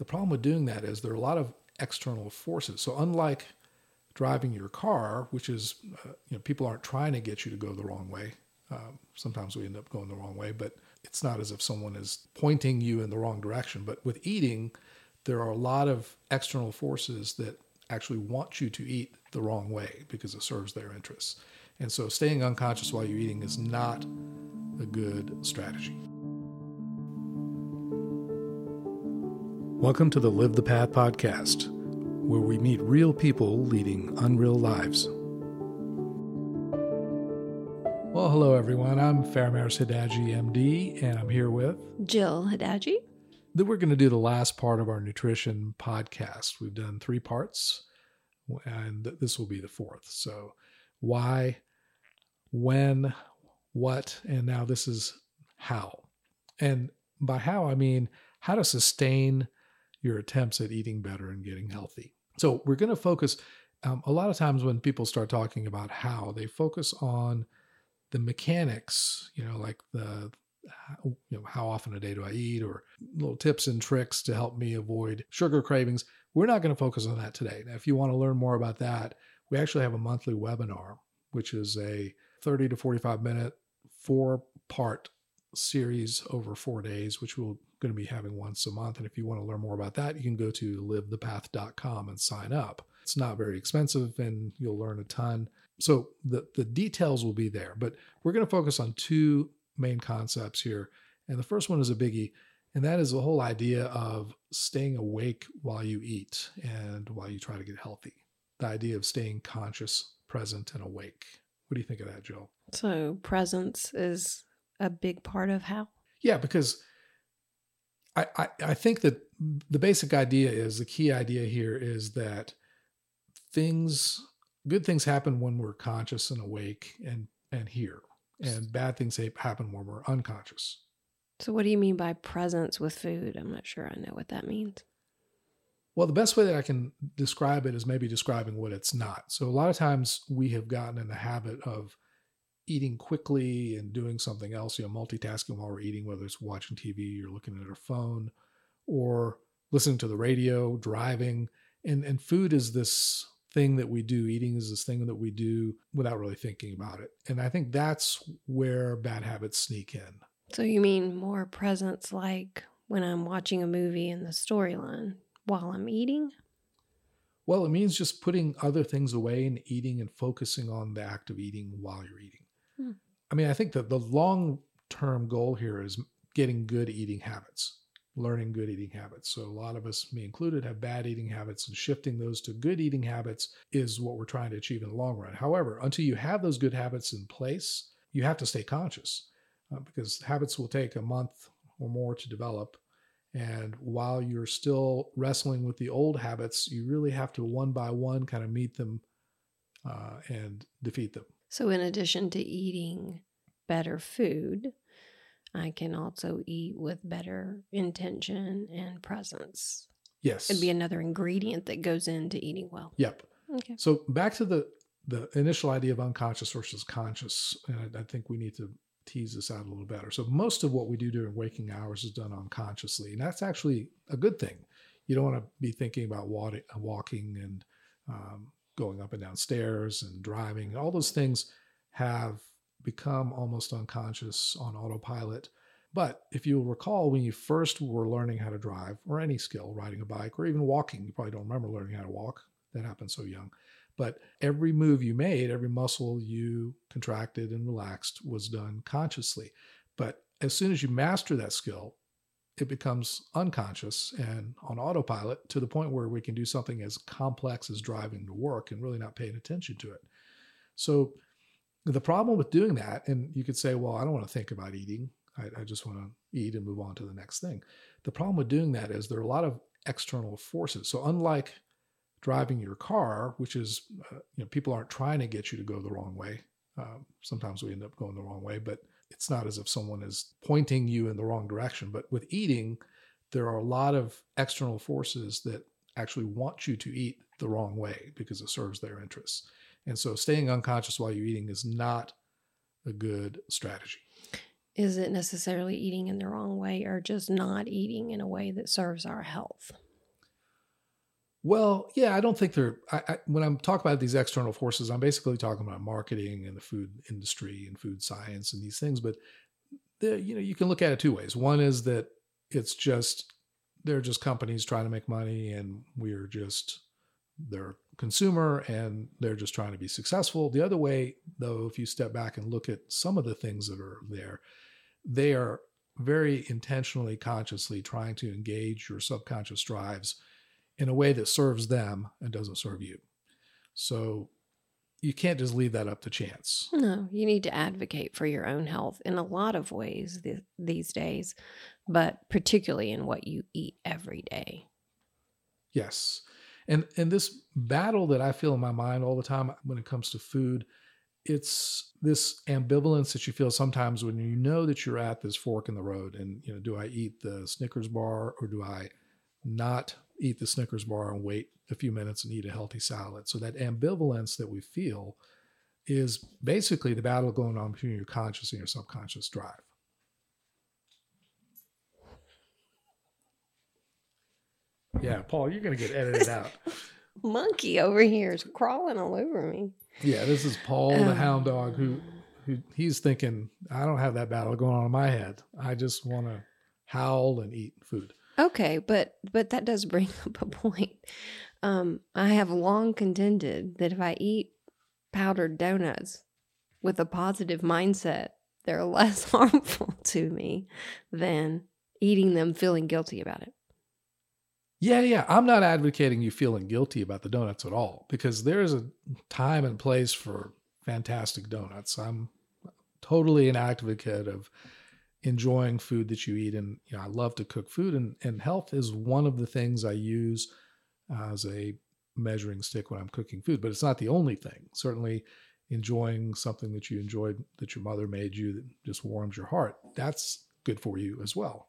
The problem with doing that is there are a lot of external forces. So unlike driving your car, which is uh, you know people aren't trying to get you to go the wrong way. Um, sometimes we end up going the wrong way, but it's not as if someone is pointing you in the wrong direction. But with eating, there are a lot of external forces that actually want you to eat the wrong way because it serves their interests. And so staying unconscious while you're eating is not a good strategy. Welcome to the Live the Path podcast, where we meet real people leading unreal lives. Well, hello everyone. I'm Faramarz Hidaji, MD, and I'm here with Jill Hidaji. Then we're going to do the last part of our nutrition podcast. We've done three parts, and this will be the fourth. So, why, when, what, and now this is how. And by how, I mean how to sustain your attempts at eating better and getting healthy. So we're going to focus. Um, a lot of times when people start talking about how, they focus on the mechanics. You know, like the you know how often a day do I eat, or little tips and tricks to help me avoid sugar cravings. We're not going to focus on that today. Now, if you want to learn more about that, we actually have a monthly webinar, which is a 30 to 45 minute, four part series over four days, which we're going to be having once a month. And if you want to learn more about that, you can go to livethepath.com and sign up. It's not very expensive and you'll learn a ton. So the, the details will be there, but we're going to focus on two main concepts here. And the first one is a biggie, and that is the whole idea of staying awake while you eat and while you try to get healthy. The idea of staying conscious, present, and awake. What do you think of that, Jill? So, presence is a big part of how? Yeah, because I, I, I think that the basic idea is the key idea here is that things good things happen when we're conscious and awake and and here and bad things happen when we're unconscious. So what do you mean by presence with food? I'm not sure i know what that means. Well the best way that i can describe it is maybe describing what it's not. So a lot of times we have gotten in the habit of eating quickly and doing something else, you know, multitasking while we're eating, whether it's watching TV or looking at our phone or listening to the radio, driving. And, and food is this thing that we do, eating is this thing that we do without really thinking about it. And I think that's where bad habits sneak in. So you mean more presence like when I'm watching a movie in the storyline while I'm eating? Well, it means just putting other things away and eating and focusing on the act of eating while you're eating. Hmm. I mean, I think that the long term goal here is getting good eating habits, learning good eating habits. So, a lot of us, me included, have bad eating habits, and shifting those to good eating habits is what we're trying to achieve in the long run. However, until you have those good habits in place, you have to stay conscious uh, because habits will take a month or more to develop. And while you're still wrestling with the old habits, you really have to one by one kind of meet them uh, and defeat them. So, in addition to eating better food, I can also eat with better intention and presence. Yes. It'd be another ingredient that goes into eating well. Yep. Okay. So back to the the initial idea of unconscious versus conscious, and I, I think we need to tease this out a little better. So most of what we do during waking hours is done unconsciously, and that's actually a good thing. You don't want to be thinking about walking and um, going up and down stairs and driving, all those things have become almost unconscious on autopilot. But if you recall, when you first were learning how to drive, or any skill, riding a bike, or even walking, you probably don't remember learning how to walk. That happened so young. But every move you made, every muscle you contracted and relaxed was done consciously. But as soon as you master that skill, it becomes unconscious and on autopilot to the point where we can do something as complex as driving to work and really not paying attention to it. So the problem with doing that, and you could say, well, I don't want to think about eating. I, I just want to eat and move on to the next thing. The problem with doing that is there are a lot of external forces. So unlike driving your car, which is, uh, you know, people aren't trying to get you to go the wrong way. Um, sometimes we end up going the wrong way, but it's not as if someone is pointing you in the wrong direction. But with eating, there are a lot of external forces that actually want you to eat the wrong way because it serves their interests. And so staying unconscious while you're eating is not a good strategy. Is it necessarily eating in the wrong way or just not eating in a way that serves our health? Well, yeah, I don't think they're. I, I, when I'm talking about these external forces, I'm basically talking about marketing and the food industry and food science and these things. But you know, you can look at it two ways. One is that it's just they're just companies trying to make money, and we're just their consumer, and they're just trying to be successful. The other way, though, if you step back and look at some of the things that are there, they are very intentionally, consciously trying to engage your subconscious drives in a way that serves them and doesn't serve you. So you can't just leave that up to chance. No, you need to advocate for your own health in a lot of ways th- these days, but particularly in what you eat every day. Yes. And and this battle that I feel in my mind all the time when it comes to food, it's this ambivalence that you feel sometimes when you know that you're at this fork in the road and you know do I eat the Snickers bar or do I not eat the Snickers bar and wait a few minutes and eat a healthy salad. So that ambivalence that we feel is basically the battle going on between your conscious and your subconscious drive. Yeah, Paul, you're going to get edited out. Monkey over here is crawling all over me. Yeah, this is Paul the um, hound dog who who he's thinking, I don't have that battle going on in my head. I just want to howl and eat food. Okay, but but that does bring up a point. Um, I have long contended that if I eat powdered donuts with a positive mindset, they're less harmful to me than eating them feeling guilty about it. Yeah, yeah. I'm not advocating you feeling guilty about the donuts at all because there is a time and place for fantastic donuts. I'm totally an advocate of enjoying food that you eat. And you know i love to cook food and, and health is one of the things i use as a measuring stick when i'm cooking food but it's not the only thing. Certainly enjoying something that you enjoyed that your mother made you that just warms your heart that's good for you as well.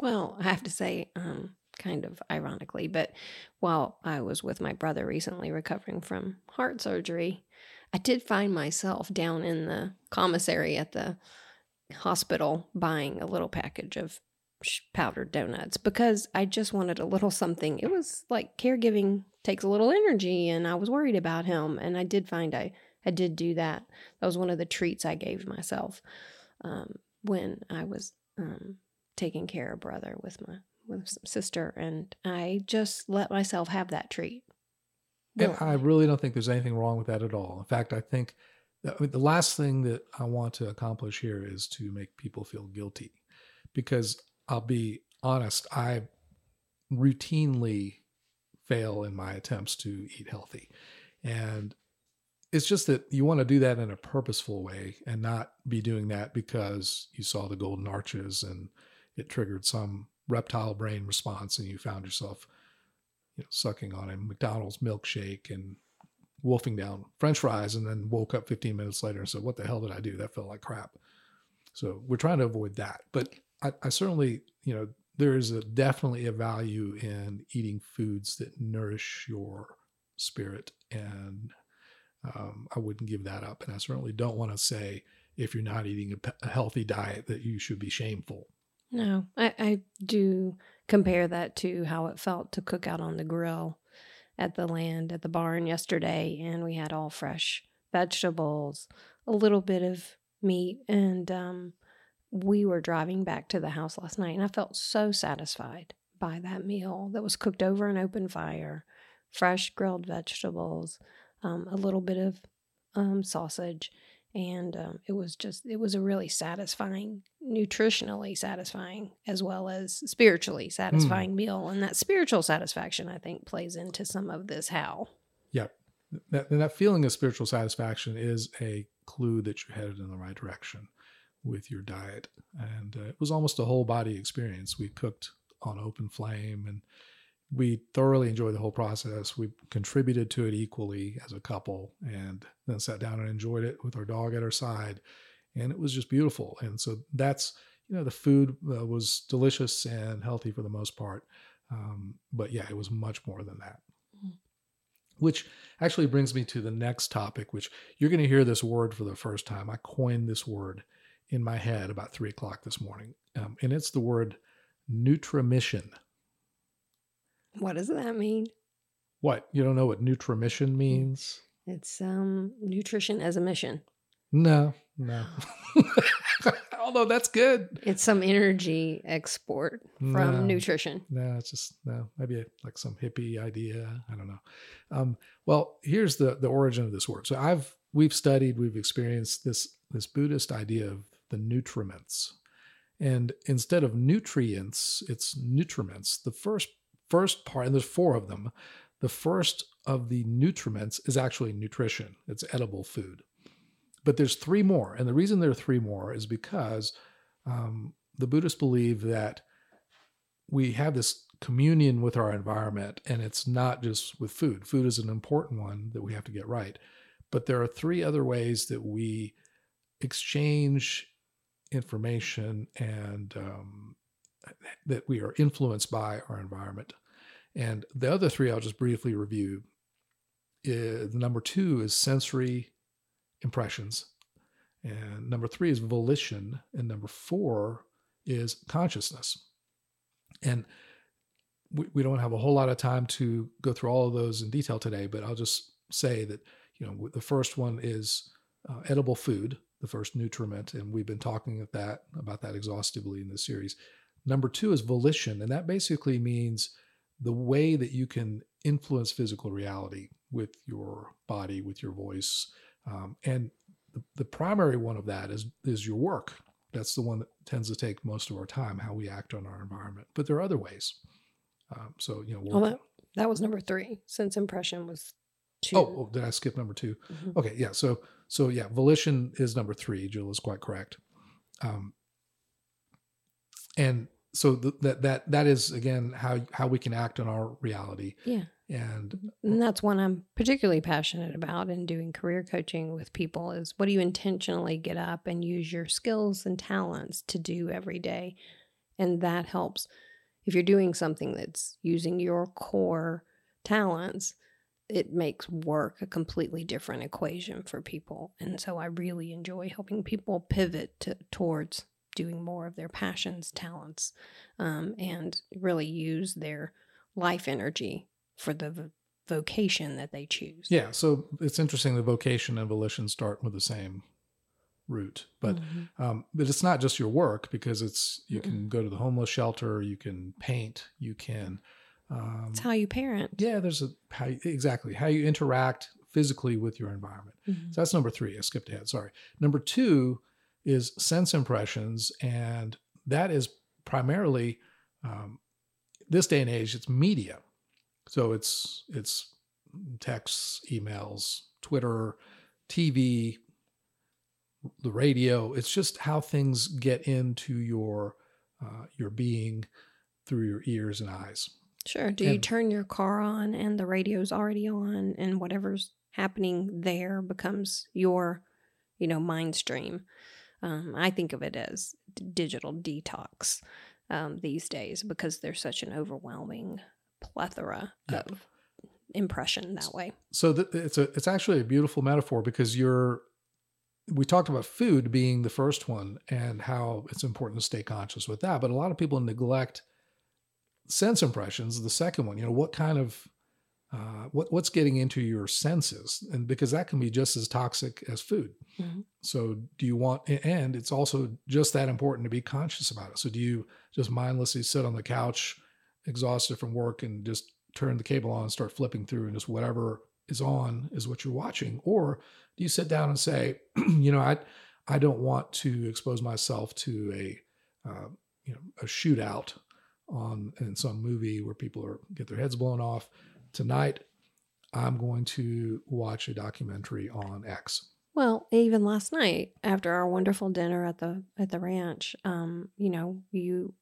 Well i have to say um, kind of ironically but while i was with my brother recently recovering from heart surgery i did find myself down in the commissary at the hospital buying a little package of powdered donuts because I just wanted a little something. It was like caregiving takes a little energy and I was worried about him and I did find I I did do that. That was one of the treats I gave myself um, when I was um, taking care of brother with my with sister and I just let myself have that treat. And I really don't think there's anything wrong with that at all. In fact, I think the last thing that I want to accomplish here is to make people feel guilty because I'll be honest, I routinely fail in my attempts to eat healthy. And it's just that you want to do that in a purposeful way and not be doing that because you saw the golden arches and it triggered some reptile brain response and you found yourself you know, sucking on a McDonald's milkshake and wolfing down french fries and then woke up 15 minutes later and said, What the hell did I do? That felt like crap. So we're trying to avoid that. But I, I certainly, you know, there is a, definitely a value in eating foods that nourish your spirit. And um, I wouldn't give that up. And I certainly don't want to say if you're not eating a, a healthy diet that you should be shameful. No, I, I do compare that to how it felt to cook out on the grill at the land at the barn yesterday, and we had all fresh vegetables, a little bit of meat, and um, we were driving back to the house last night, and I felt so satisfied by that meal that was cooked over an open fire, fresh grilled vegetables, um, a little bit of um, sausage, and um, it was just it was a really satisfying nutritionally satisfying as well as spiritually satisfying mm. meal and that spiritual satisfaction i think plays into some of this how. Yeah. That, that feeling of spiritual satisfaction is a clue that you're headed in the right direction with your diet and uh, it was almost a whole body experience. We cooked on open flame and we thoroughly enjoyed the whole process. We contributed to it equally as a couple and then sat down and enjoyed it with our dog at our side. And it was just beautiful. And so that's, you know, the food uh, was delicious and healthy for the most part. Um, but yeah, it was much more than that. Mm-hmm. Which actually brings me to the next topic, which you're going to hear this word for the first time. I coined this word in my head about three o'clock this morning. Um, and it's the word nutrimission What does that mean? What? You don't know what nutrition means? It's um nutrition as a mission. No, no. Although that's good. It's some energy export from No. nutrition. No, it's just no. Maybe like some hippie idea. I don't know. Um, well, here's the the origin of this word. So I've we've studied, we've experienced this this Buddhist idea of the nutriments, and instead of nutrients, it's nutriments. The first first part, and there's four of them. The first of the nutriments is actually nutrition. It's edible food. But there's three more, and the reason there are three more is because um, the Buddhists believe that we have this communion with our environment and it's not just with food food is an important one that we have to get right but there are three other ways that we exchange information and um, that we are influenced by our environment. And the other three i'll just briefly review. Is, number two is sensory impressions. And number three is volition. And number four is consciousness. And we, we don't have a whole lot of time to go through all of those in detail today, but I'll just say that, you know, the first one is uh, edible food, the first nutriment. And we've been talking at that about that exhaustively in this series. Number two is volition. And that basically means the way that you can influence physical reality with your body, with your voice. Um, and the, the primary one of that is, is your work. That's the one that tends to take most of our time, how we act on our environment. But there are other ways. Um, so, you know, Well, that, that was number three. Sense impression was two. Oh, oh, did I skip number two? Mhm. Okay, yeah. So, so yeah, volition is number three. Jill is quite correct. Um, and so th- that that that is again how how we can act on our reality. Yeah. And And that's one I'm particularly passionate about in doing career coaching with people is what do you intentionally get up and use your skills and talents to do every day? And that helps if you're doing something that's using your core talents, it makes work a completely different equation for people. And so I really enjoy helping people pivot to, towards doing more of their passions, talents, um, and really use their life energy for the v- vocation that they choose. yeah, so it's interesting. The vocation and volition start with the same root, but Mhm. um, but it's not just your work because it's you can go to the homeless shelter, you can paint, you can. Um, it's how you parent. yeah, there's a how you, exactly how you interact physically with your environment. Mhm. So that's number three. I skipped ahead. Sorry. Number two is sense impressions, and that is primarily um, this day and age. It's media, so it's it's texts, emails, Twitter, TV, the radio. It's just how things get into your uh, your being through your ears and eyes. Sure. Do you turn your car on and the radio's already on and whatever's happening there becomes your, you know, mind stream? Um, I think of it as d- digital detox um, these days because there's such an overwhelming plethora Yeah. of impression that way. so th- it's a it's actually a beautiful metaphor because you're we talked about food being the first one and how it's important to stay conscious with that but a lot of people neglect sense impressions the second one you know what kind of uh, what what's getting into your senses and because that can be just as toxic as food. Mhm. so do you want and it's also just that important to be conscious about it. So do you just mindlessly sit on the couch exhausted from work and just turn the cable on and start flipping through and just whatever is on is what you're watching? Or do you sit down and say you know i i don't want to expose myself to a uh, you know a shootout on in some movie where people are get their heads blown off tonight i'm going to watch a documentary on x Well, even last night after our wonderful dinner at the at the ranch, um, you know, you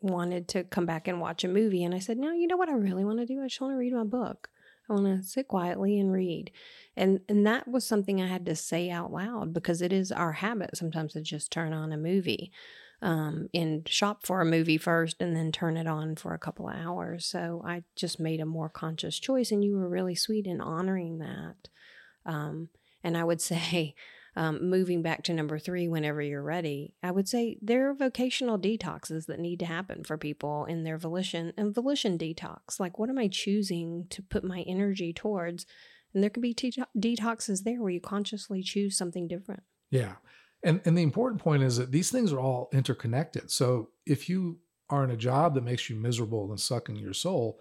wanted to come back and watch a movie and I said, "No, you know what I really want to do? I just want to read my book. I want to sit quietly and read." And and that was something I had to say out loud because it is our habit sometimes to just turn on a movie um, and shop for a movie first and then turn it on for a couple of hours. So I just made a more conscious choice and you were really sweet in honoring that. Um, and I would say, um, moving back to number three, whenever you're ready, I would say there are vocational detoxes that need to happen for people in their volition and volition detox. Like, what am I choosing to put my energy towards? And there can be te- detoxes there where you consciously choose something different. Yeah. And, and the important point is that these things are all interconnected. So if you are in a job that makes you miserable and sucking your soul,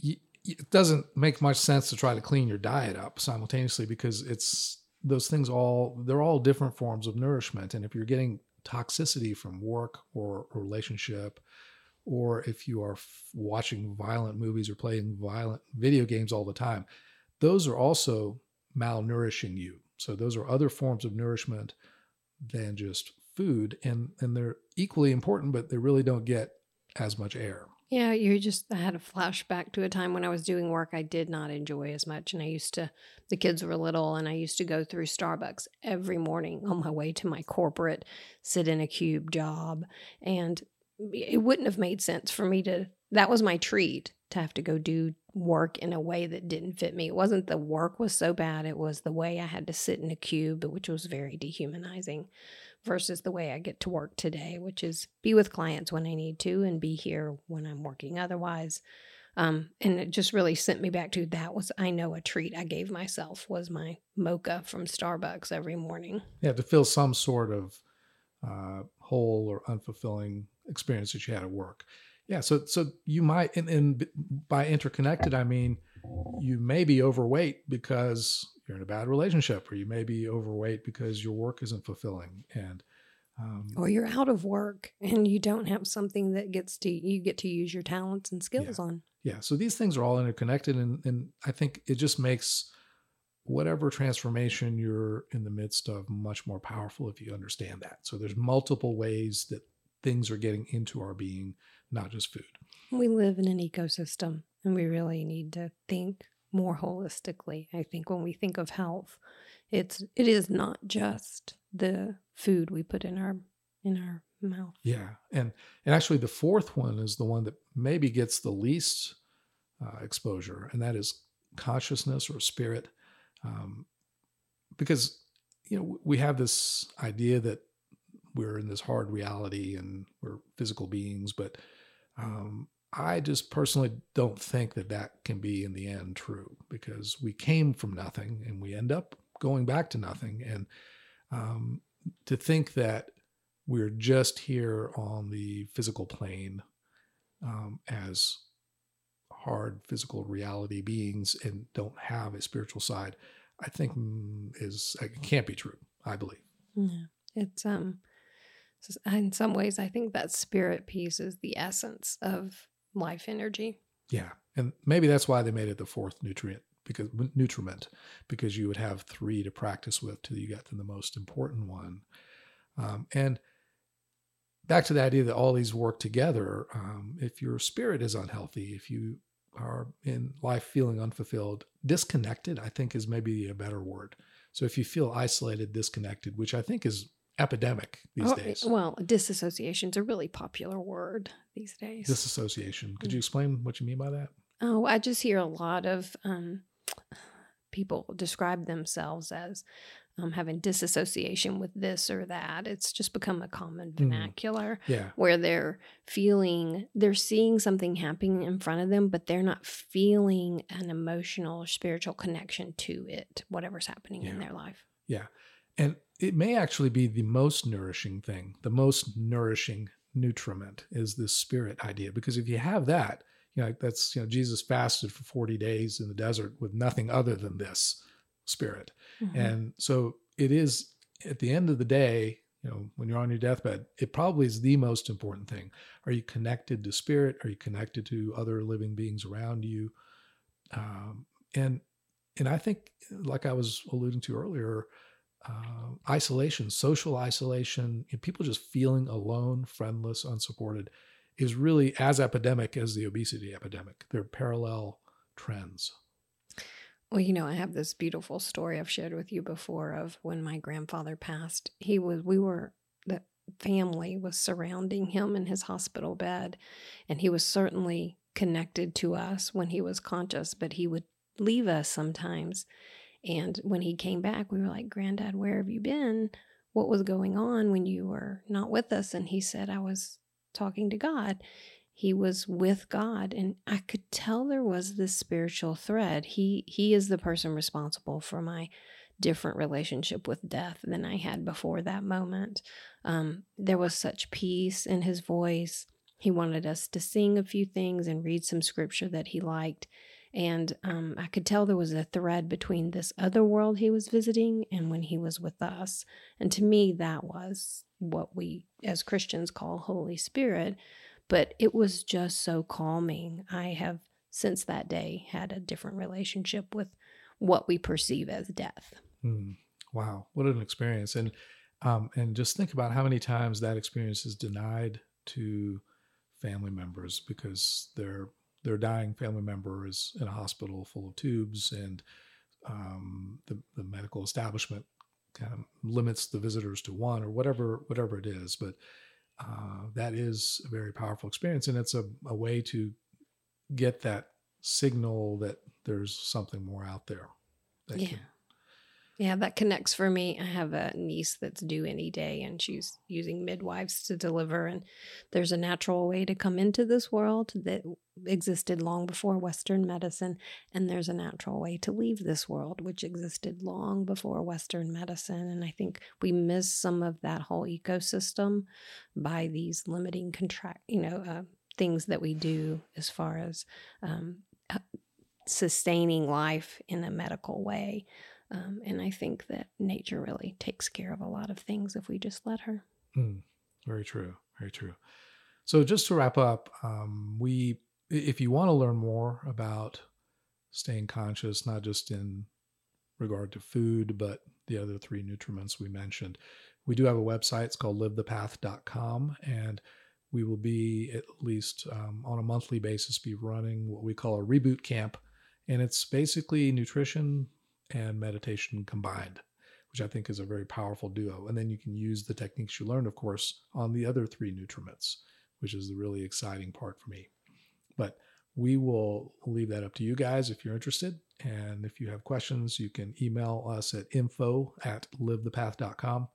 you, it doesn't make much sense to try to clean your diet up simultaneously because it's those things all they're all different forms of nourishment and if you're getting toxicity from work or relationship or if you are f- watching violent movies or playing violent video games all the time those are also malnourishing you so those are other forms of nourishment than just food and and they're equally important but they really don't get as much air yeah, you just I had a flashback to a time when I was doing work I did not enjoy as much. And I used to, the kids were little, and I used to go through Starbucks every morning on my way to my corporate sit in a cube job. And it wouldn't have made sense for me to, that was my treat to have to go do work in a way that didn't fit me. It wasn't the work was so bad, it was the way I had to sit in a cube, which was very dehumanizing versus the way I get to work today, which is be with clients when I need to and be here when I'm working otherwise. Um, and it just really sent me back to that was I know a treat I gave myself was my mocha from Starbucks every morning. Yeah, to feel some sort of uh, whole or unfulfilling experience that you had at work. Yeah, so so you might and, and by interconnected I mean you may be overweight because you're in a bad relationship or you may be overweight because your work isn't fulfilling and um, or you're out of work and you don't have something that gets to you get to use your talents and skills yeah. on yeah so these things are all interconnected and, and i think it just makes whatever transformation you're in the midst of much more powerful if you understand that so there's multiple ways that things are getting into our being not just food we live in an ecosystem and we really need to think more holistically. I think when we think of health, it's it is not just the food we put in our in our mouth. Yeah, and and actually the fourth one is the one that maybe gets the least uh, exposure, and that is consciousness or spirit, um, because you know we have this idea that we're in this hard reality and we're physical beings, but um, I just personally don't think that that can be in the end true because we came from nothing and we end up going back to nothing. And um, to think that we're just here on the physical plane um, as hard physical reality beings and don't have a spiritual side, I think mm, is it can't be true. I believe. Yeah, it's um, in some ways, I think that spirit piece is the essence of life energy. Yeah. And maybe that's why they made it the fourth nutrient because nutriment, because you would have three to practice with till you got to the most important one. Um, and back to the idea that all these work together. Um, if your spirit is unhealthy, if you are in life feeling unfulfilled, disconnected, I think is maybe a better word. So if you feel isolated, disconnected, which I think is epidemic these oh, days. Well, disassociation is a really popular word these days. Disassociation. Could you explain what you mean by that? Oh, I just hear a lot of um, people describe themselves as um, having disassociation with this or that. It's just become a common mm-hmm. vernacular mm. yeah. where they're feeling, they're seeing something happening in front of them, but they're not feeling an emotional or spiritual connection to it, whatever's happening yeah. in their life. Yeah. And it may actually be the most nourishing thing, the most nourishing nutriment is this spirit idea. Because if you have that, you know, that's, you know, Jesus fasted for 40 days in the desert with nothing other than this spirit. Mm-hmm. And so it is at the end of the day, you know, when you're on your deathbed, it probably is the most important thing. Are you connected to spirit? Are you connected to other living beings around you? Um, and and I think, like I was alluding to earlier, uh, isolation, social isolation, people just feeling alone, friendless, unsupported, is really as epidemic as the obesity epidemic. They're parallel trends. Well, you know, I have this beautiful story I've shared with you before of when my grandfather passed. He was, we were, the family was surrounding him in his hospital bed, and he was certainly connected to us when he was conscious, but he would leave us sometimes And when he came back, we were like, Granddad, where have you been? What was going on when you were not with us? And he said, I was talking to God. He was with God, and I could tell there was this spiritual thread. He he is the person responsible for my different relationship with death than I had before that moment. Um, there was such peace in his voice. He wanted us to sing a few things and read some scripture that he liked. And um, I could tell there was a thread between this other world he was visiting and when he was with us. And to me, that was what we as Christians call Holy Spirit. But it was just so calming. I have since that day had a different relationship with what we perceive as death. Mm, wow, what an experience! And um, and just think about how many times that experience is denied to family members because they're their dying family member is in a hospital full of tubes and um, the, the medical establishment kind of limits the visitors to one or whatever whatever it is. But uh, that is a very powerful experience and it's a, a way to get that signal that there's something more out there yeah. can, yeah, that connects for me. I have a niece that's due any day and she's using midwives to deliver. And there's a natural way to come into this world that existed long before Western medicine. And there's a natural way to leave this world, which existed long before Western medicine. And I think we miss some of that whole ecosystem by these limiting contract, you know, uh, things that we do as far as um, uh, sustaining life in a medical way. Um, and I think that nature really takes care of a lot of things if we just let her. Mm, very true. Very true. So just to wrap up, um, we if you want to learn more about staying conscious, not just in regard to food, but the other three nutriments we mentioned, we do have a website. It's called livethepath.com. And we will be at least um, on a monthly basis be running what we call a reboot camp. And it's basically nutrition, and meditation combined, which I think is a very powerful duo. And then you can use the techniques you learned, of course, on the other three nutriments, which is the really exciting part for me. But we will leave that up to you guys if you're interested. And if you have questions, you can email us at info at livethepath.com.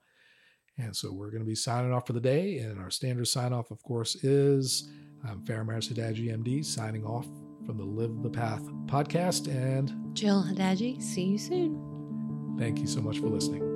And so we're going to be signing off for the day. And our standard sign off, of course, is I'm Faramarz Hidaji, MD, signing off from the Live the Path podcast. And Jill Hidaji, see you soon. Thank you so much for listening.